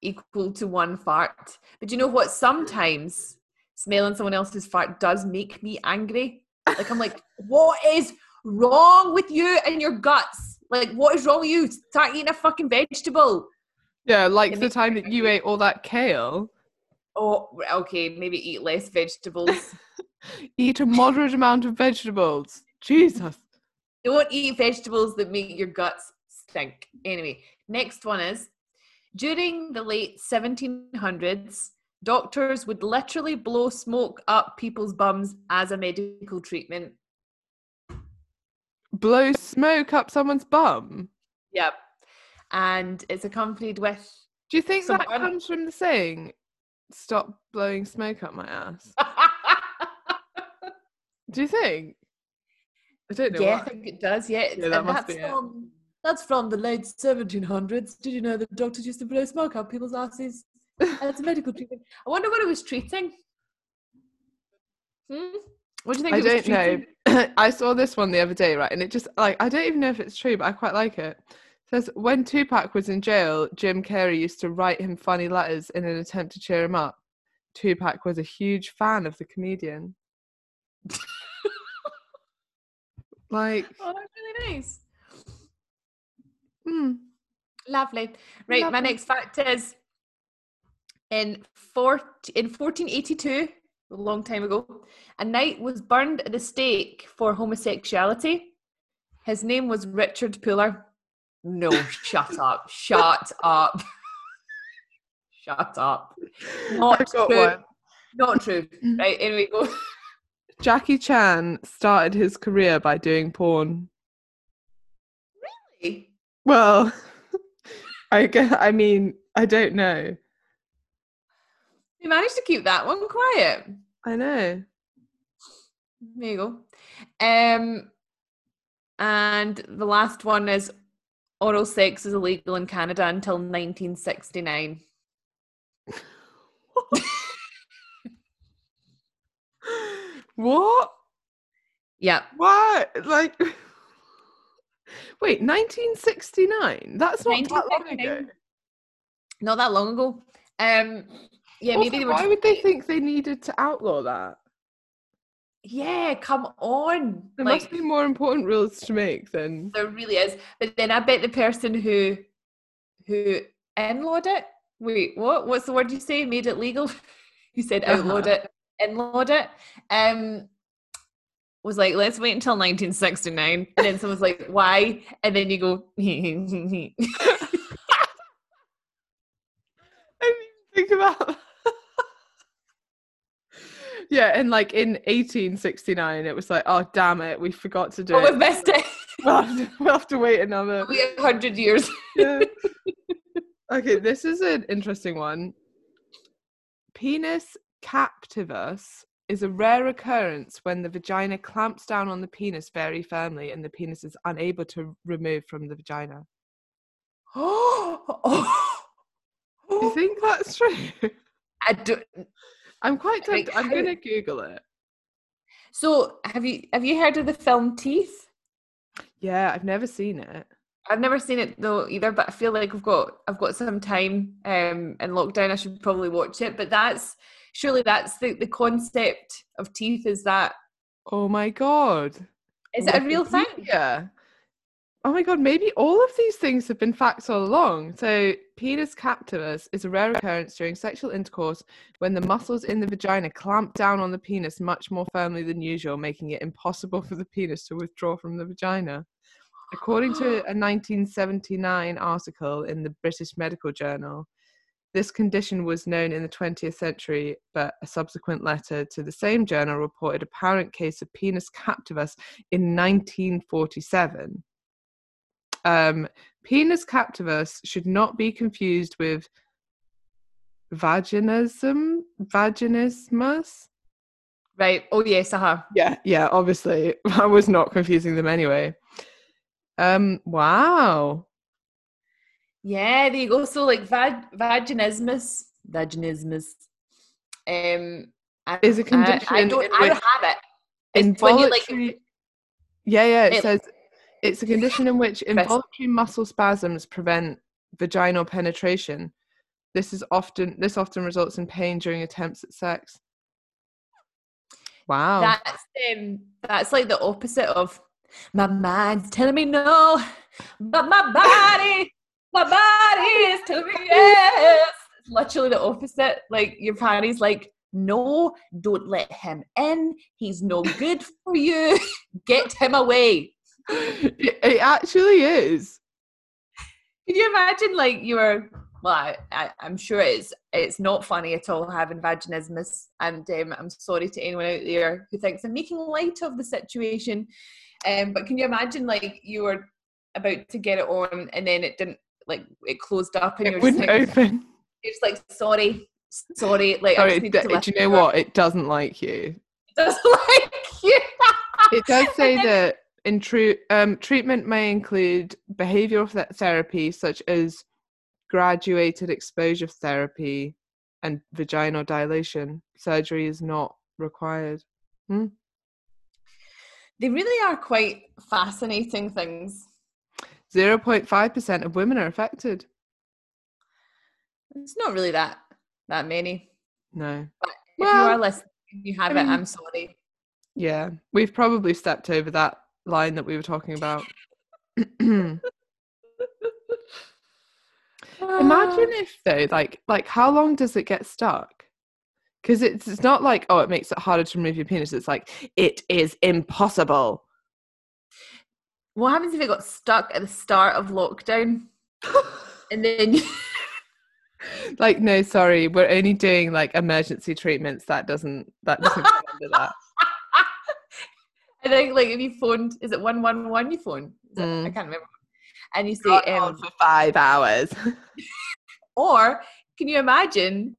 equal to one fart. But you know what? Sometimes smelling someone else's fart does make me angry. Like I'm like, <laughs> what is wrong with you and your guts? Like, what is wrong with you? Start eating a fucking vegetable. Yeah, like the time that you ate all that kale. Oh, okay, maybe eat less vegetables. <laughs> eat a moderate amount of vegetables. Jesus. Don't eat vegetables that make your guts stink. Anyway, next one is during the late 1700s, doctors would literally blow smoke up people's bums as a medical treatment. Blow smoke up someone's bum? Yep. And it's accompanied with. Do you think that comes from the saying, stop blowing smoke up my ass? <laughs> Do you think? I don't know. Yeah, I think it does. Yeah, yeah that must that's be from it. that's from the late 1700s. Did you know that doctors used to blow smoke up people's asses? <laughs> That's a medical treatment. I wonder what it was treating. Hmm? What do you think? I don't know. <clears throat> I saw this one the other day, right? And it just like I don't even know if it's true, but I quite like it. it says when Tupac was in jail, Jim Carrey used to write him funny letters in an attempt to cheer him up. Tupac was a huge fan of the comedian. <laughs> Like, oh, that's really nice. Hmm. Lovely. Right, Lovely. my next fact is in 40, in 1482, a long time ago, a knight was burned at the stake for homosexuality. His name was Richard Puller. No, shut up. Shut up. <laughs> shut up. Not true. One. Not true. Right, anyway, go. Jackie Chan started his career by doing porn. Really? Well, <laughs> I guess, I mean, I don't know. You managed to keep that one quiet. I know. There you go. Um, and the last one is oral sex is illegal in Canada until 1969. <laughs> <laughs> What? Yeah. What? Like, <laughs> wait, 1969? That's not that long ago. Not that long ago. Um, yeah, also, maybe they were. Why would they think they needed to outlaw that? Yeah, come on. There like, must be more important rules to make than there really is. But then I bet the person who who inlawed it. Wait, what? What's the word you say? Made it legal? <laughs> you said outlawed uh-huh. it inlawed it. Um, was like, let's wait until 1969. And then someone's like, why? And then you go, <laughs> I didn't think about that. yeah, and like in 1869, it was like, oh damn it, we forgot to do Oh, it. we've missed it. We'll have to, we'll have to wait another. We have 100 years. <laughs> Yeah. okay, this is an interesting one. Penis captivus is a rare occurrence when the vagina clamps down on the penis very firmly and the penis is unable to remove from the vagina. oh. Do you <gasps> think that's true? I don't. I'm quite Like. I'm gonna Google it. So, have you have you heard of the film Teeth? Yeah, I've never seen it. I've never seen it though either, but I feel like I've got I've got some time um in lockdown. I should probably watch it. But that's surely that's the the concept of teeth. Is that Oh my god. is it a real thing? Yeah. Oh my god, maybe all of these things have been facts all along. So, penis captivus is a rare occurrence during sexual intercourse when the muscles in the vagina clamp down on the penis much more firmly than usual, making it impossible for the penis to withdraw from the vagina. According to a <gasps> 1979 article in the British Medical Journal, this condition was known in the 20th century, but a subsequent letter to the same journal reported a apparent case of penis captivus in 1947. Um, penis captivus should not be confused with vaginism, vaginismus. Right. Oh yes, uh-huh. Yeah, yeah, obviously. <laughs> I was not confusing them anyway. Um, wow. Yeah, there you go. So like vag- vaginismus, vaginismus, um, I- Is a I- condition I, don't, I don't have it. It's when you like Involuntary. Yeah, yeah, it It- says it's a condition in which involuntary muscle spasms prevent vaginal penetration. This is often this often results in pain during attempts at sex. Wow. that's um that's like the opposite of my mind's telling me no, but my body, my body is telling me yes. It's literally the opposite. Like your body's like, no, don't let him in. He's no good for you. <laughs> Get him away. it, actually is. Can you imagine like you were well, I, I, I'm sure it's it's not funny at all having vaginismus, and um, I'm sorry to anyone out there who thinks I'm making light of the situation. Um, but can you imagine like you were about to get it on, and then it didn't like it closed up, and It you're just, wouldn't like, open. you're just like sorry, sorry. Like I just need d- to do you know what? It doesn't like you. It doesn't <laughs> like you. It does <laughs> say then- that in true um, treatment may include behavioral th- therapy such as graduated exposure therapy and vaginal dilation. Surgery is not required. They really are quite fascinating things. 0.5% of women are affected. It's not really that that many. No. If Well, you are listening, you have I it. I'm sorry. Yeah, we've probably stepped over that line that we were talking about. <clears throat> Imagine if though, like, like how long does it get stuck? Because it's it's not like oh, it makes it harder to remove your penis. It's like it is impossible. What happens if it got stuck at the start of lockdown <laughs> and then <laughs> like no, sorry, we're only doing like emergency treatments. That doesn't that doesn't <laughs> come under that. I think like if you phoned, is it one one one? You phone? It- I Mm. can't remember. And you say, um, for five hours. or can you imagine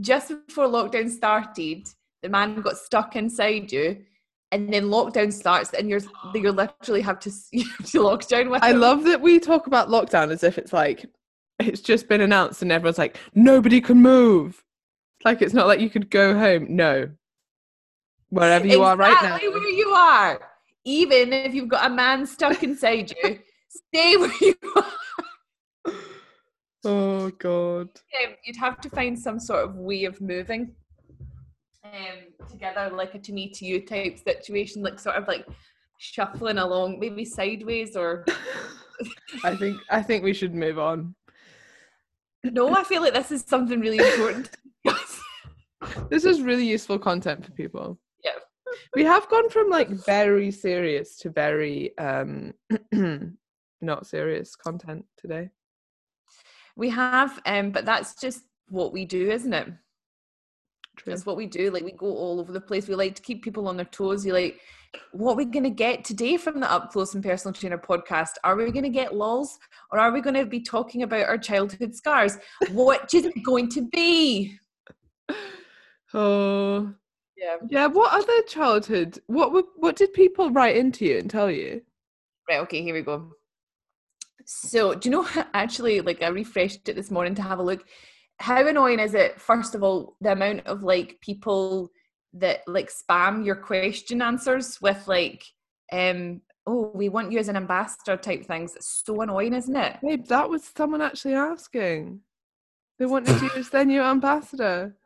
just before lockdown started, the man got stuck inside you, and then lockdown starts, and you're you literally have to <laughs> you have to lock down with. I him. love that we talk about lockdown as if it's like it's just been announced and everyone's like nobody can move. Like it's not like you could go home. No. Wherever you are right now. Exactly where you are. Even if you've got a man stuck inside you, <laughs> stay where you <laughs> are. Oh god. Um, you'd have to find some sort of way of moving um, together, like a to me to you type situation, like sort of like shuffling along, maybe sideways or. <laughs> I think I think we should move on. No, I feel like this is something really important. <laughs> This is really useful content for people. Yeah. We have gone from like very serious to very um <clears throat> not serious content today. we have, um, but that's just what we do, isn't it? True. That's what we do. Like we go all over the place. We like to keep people on their toes. You like, what are we going to get today from the Up Close and Personal Trainer podcast? Are we going to get lols or are we going to be talking about our childhood scars? What is it going to be? <laughs> Oh, yeah. Yeah. What other childhood? What were, what did people write into you and tell you? Right. Okay. Here we go. So, do you know? Actually, like I refreshed it this morning to have a look. How annoying is it? First of all, the amount of like people that like spam your question answers with like, um, oh, we want you as an ambassador type things. It's so annoying, isn't it? Babe, that was someone actually asking. They wanted you as their new ambassador.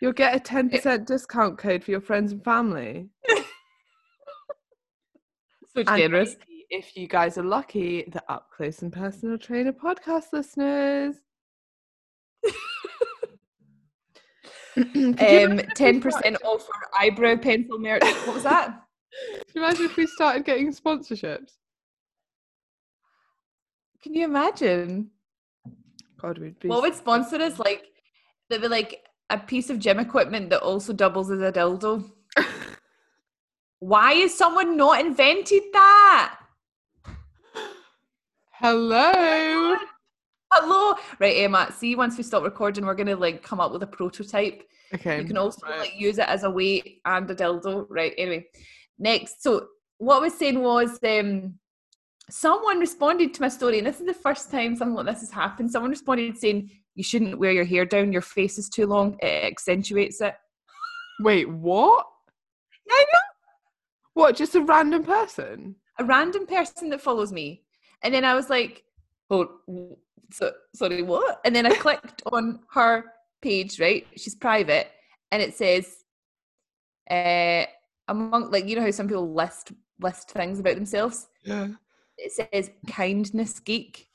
You'll get a 10% discount code for your friends and family. <laughs> so generous. If you guys are lucky, the Up Close and Personal Trainer podcast listeners. Um, 10% off our eyebrow pencil merch. What was that? <laughs> Can you imagine if we started getting sponsorships? Can you imagine? God, we'd be. What would sponsor us? Like, they'd be like, a piece of gym equipment that also doubles as a dildo. <laughs> Why has someone not invented that? Hello. Hello. Right, Emma. See, once we stop recording, we're gonna like come up with a prototype. Okay. You can also right. like use it as a weight and a dildo. Right. Anyway. Next. So what I was saying was um someone responded to my story, and this is the first time something like this has happened. Someone responded saying, you shouldn't wear your hair down, your face is too long, it accentuates it. Wait, what? I know. What, just a random person? A random person that follows me. And then I was like, oh, so, sorry, what? And then I clicked on her page, right? She's private. And it says, uh, among, like, you know how some people list list things about themselves? Yeah. It says kindness geek.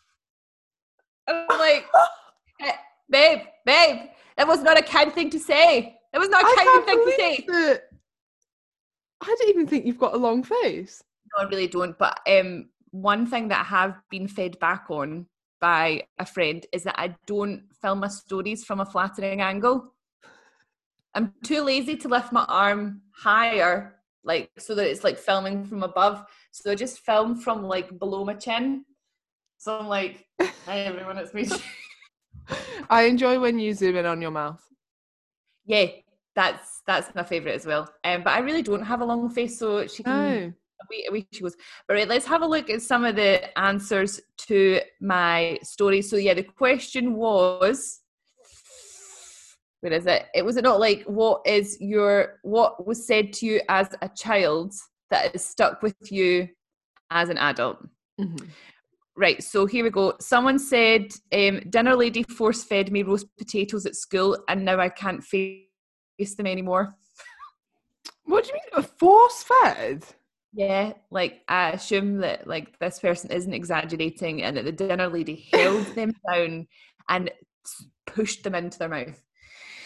And I'm like, <laughs> babe, babe, that was not a kind thing to say. That was not a kind thing to say. That. I don't even think you've got a long face. No, I really don't. But um, one thing that I have been fed back on by a friend is that I don't film my stories from a flattering angle. I'm too lazy to lift my arm higher, like so that it's like filming from above. So I just film from like below my chin. So I'm like, hi everyone, it's me. <laughs> <laughs> I enjoy when you zoom in on your mouth. Yeah, that's that's my favourite as well. Um, but I really don't have a long face, so she can. No. Away, away she goes. All right, let's have a look at some of the answers to my story. So yeah, the question was, where is it? It was it not like what is your what was said to you as a child that is stuck with you as an adult? Mm-hmm. Right, so here we go. Someone said, um, Dinner lady force fed me roast potatoes at school, and now I can't face them anymore. What do you mean, force fed? Yeah, like I assume that like this person isn't exaggerating, and that the dinner lady held <laughs> them down and pushed them into their mouth.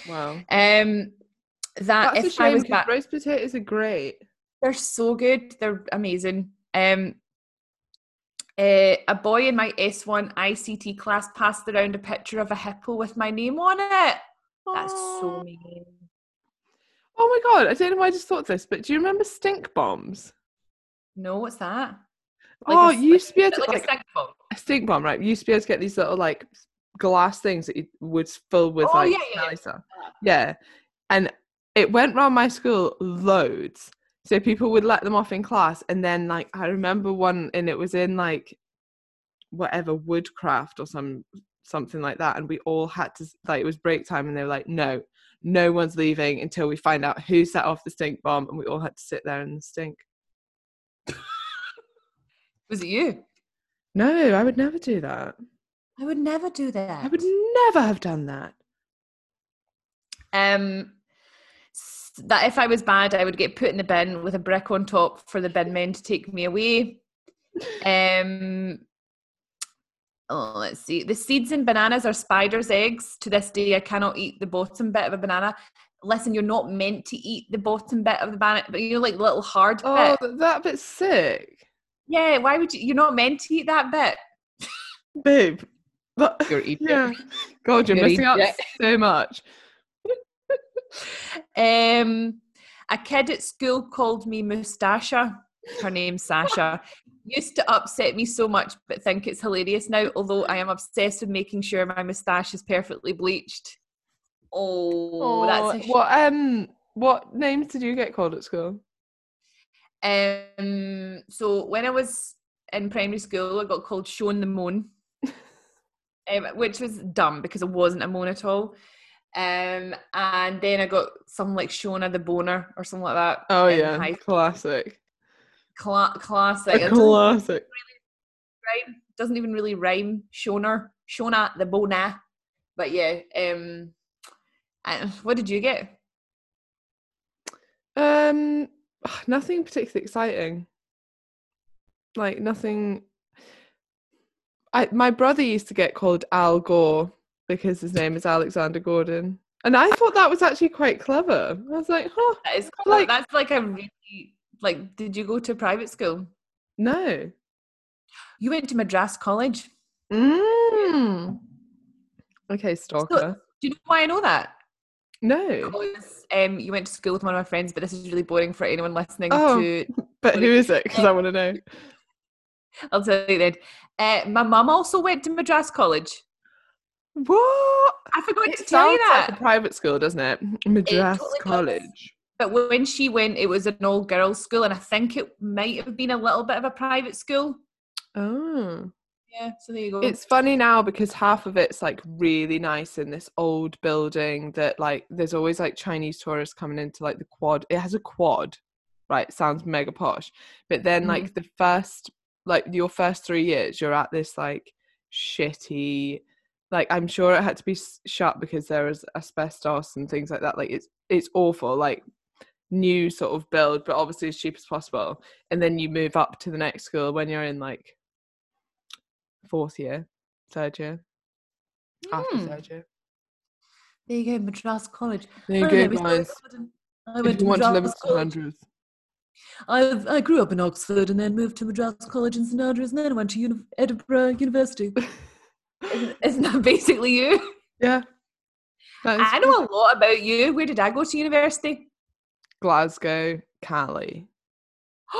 Wow. Um, that That's if I was back, roast potatoes are great. They're so good. They're amazing. Um, uh, a boy in my S1 ICT class passed around a picture of a hippo with my name on it. That's so mean. Oh my god, I don't know why I just thought this, but do you remember stink bombs? No, what's that? Like oh, a, you used to be able to like, like a, stink bomb. a stink bomb, right? You used to be able to get these little like glass things that you would fill with oh, like yeah, yeah, yeah. yeah. And it went around my school loads. So people would let them off in class, and then like I remember one, and it was in like whatever woodcraft or some something like that, and we all had to like it was break time, and they were like, no, no one's leaving until we find out who set off the stink bomb, and we all had to sit there the stink. Was it you? No, I would never do that. I would never do that. I would never have done that. Um, that if I was bad, I would get put in the bin with a brick on top for the bin men to take me away. <laughs> Um, oh, let's see. The seeds in bananas are spiders' eggs. To this day, I cannot eat the bottom bit of a banana. Listen, you're not meant to eat the bottom bit of the banana, but you know, like little hard oh, bit. that bit's sick. Yeah, why would you? You're not meant to eat that bit, babe. But, <laughs> you're <laughs> eating. Yeah. God, you're, you're missing out so much. <laughs> um, a kid at school called me Mustasha. Her name's Sasha. Used to upset me so much, but think it's hilarious now. Although I am obsessed with making sure my moustache is perfectly bleached. Oh, that's a what um what names did you get called at school? Um, so when I was in primary school, I got called Sean the Moan, <laughs> um, which was dumb because I wasn't a moan at all. Um, and then I got something like Shona the Boner or something like that. Oh yeah, high- classic. Cla- classic. A It doesn't classic. rhyme. Doesn't even really rhyme. Shona, Shona the Bona. But yeah. Um, and what did you get? Um, nothing particularly exciting. Like nothing. I my brother used to get called Al Gore because his name is Alexander Gordon, and I thought that was actually quite clever. I was like, huh, That is Like- that's like a really like. Did you go to private school? no. You went to Madras College. Mm. Okay, stalker. Do you know why I know that? No, Because um, you went to school with one of my friends, but this is really boring for anyone listening Oh. to. <laughs> but who is it? Because I want to know. <laughs> I'll tell you then. Uh, my mum also went to Madras College. What? I forgot It to tell you that. like a private school, doesn't it? <laughs> Madras totally does. College. But when she went, it was an all girls school, and I think it might have been a little bit of a private school. Oh. Yeah, so there you go. It's funny now because half of it's like really nice in this old building that like there's always like Chinese tourists coming into like the quad. It has a quad, right? Sounds mega posh. But then mm-hmm. like the first like your first 3 years you're at this like shitty like I'm sure it had to be shut because there was asbestos and things like that. Like it's it's awful like new sort of build but obviously as cheap as possible and then you move up to the next school when you're in like fourth year, third year, after Hmm. third year. there you go, Madras College. There you go, Zoe guys. I If went you to want to live Madras. Andrews. I I grew up in Oxford and then moved to Madras College in St Andrews, and then went to uni- Edinburgh University. <laughs> isn't, isn't that basically you? Yeah. I know a lot about you. Where did I go to university? Glasgow, Cali. <gasps>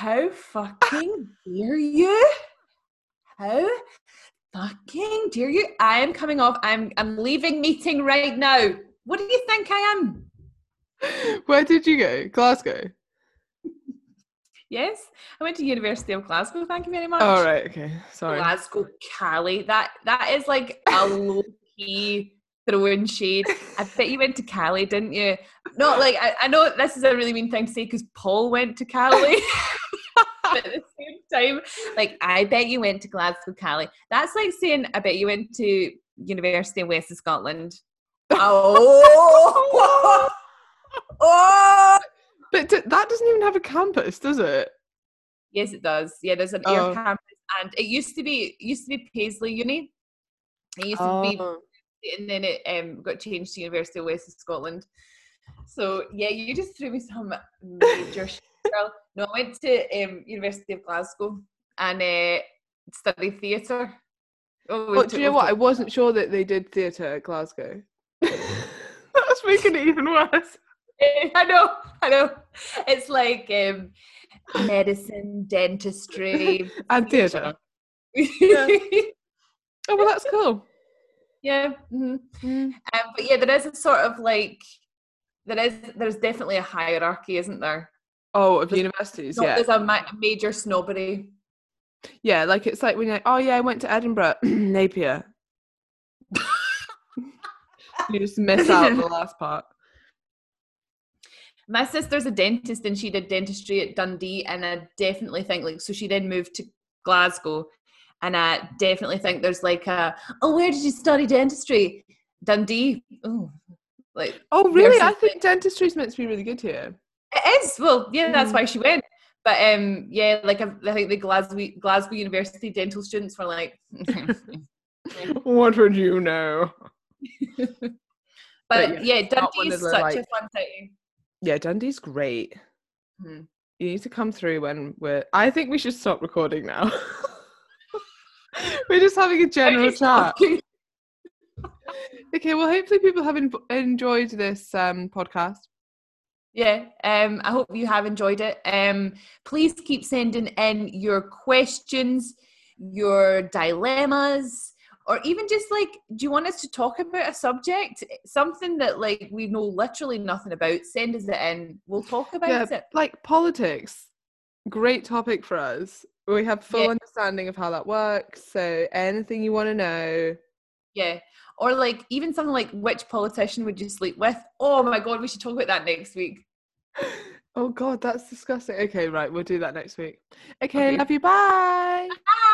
How fucking dare you? How fucking dare you? I am coming off. I'm I'm leaving meeting right now. What do you think I am? <laughs> Where did you go? Glasgow. Yes, I went to University of Glasgow. Thank you very much. Oh right, okay. Sorry. Glasgow, Cali. That that is like a <laughs> low key throwing shade. I bet you went to Cali, didn't you? <laughs> Not like I, I know this is a really mean thing to say because Paul went to Cali. But <laughs> at the same time, like I bet you went to Glasgow, Cali. That's like saying I bet you went to University of West of Scotland. <laughs> Oh, <laughs> oh. But d- that doesn't even have a campus, does it? Yes, it does. Yeah, there's an Oh. Ayr campus, and it used to be it used to be Paisley Uni. It used to be Oh. and then it um, got changed to University of West of Scotland. So yeah, you just threw me some major shit, girl. No, I went to um, University of Glasgow and uh, studied theatre. Oh, But do you know what? I wasn't sure that they did theatre at Glasgow. <laughs> That's making it even worse. <laughs> I know, I know. It's like um, medicine, dentistry, <laughs> And theatre. yeah. Oh well, that's cool. yeah. mhm. Mm. Um, but yeah, there is a sort of like there is there's definitely a hierarchy, isn't there? Oh, of There's- universities, Not yeah, there's a ma- major snobbery. yeah. Like it's like when you're like, oh yeah, I went to Edinburgh, <clears throat> Napier. <laughs> you just miss out the <laughs> last part. My sister's a dentist and she did dentistry at Dundee, and I definitely think like so she then moved to Glasgow, and I definitely think there's like a oh where did you study dentistry? Dundee. Oh, like Oh really? I think dentistry's meant to be really good here. It is. Well, yeah, that's Mm. why she went. But um, yeah, like I, I think the Glasgow Glasgow University dental students were like, <laughs> what would you know? but, But yeah, not Dundee is such a fun city. Yeah, Dundee's great. Mhm. You need to come through when we're. I think we should stop recording now. <laughs> we're just having a <laughs> general chat. Okay, well, hopefully people have en- enjoyed this um, podcast. Yeah, um, I hope you have enjoyed it. Um, please keep sending in your questions, your dilemmas, or even just like, do you want us to talk about a subject, something that like we know literally nothing about? Send us it in. We'll talk about Yeah, it. like politics, great topic for us. We have full Yeah. understanding of how that works. So anything you want to know, Yeah. Or like even something like which politician would you sleep with? Oh my god, we should talk about that next week. oh god, that's disgusting. Okay, right, we'll do that next week. Okay, Okay. love you. Bye. Bye.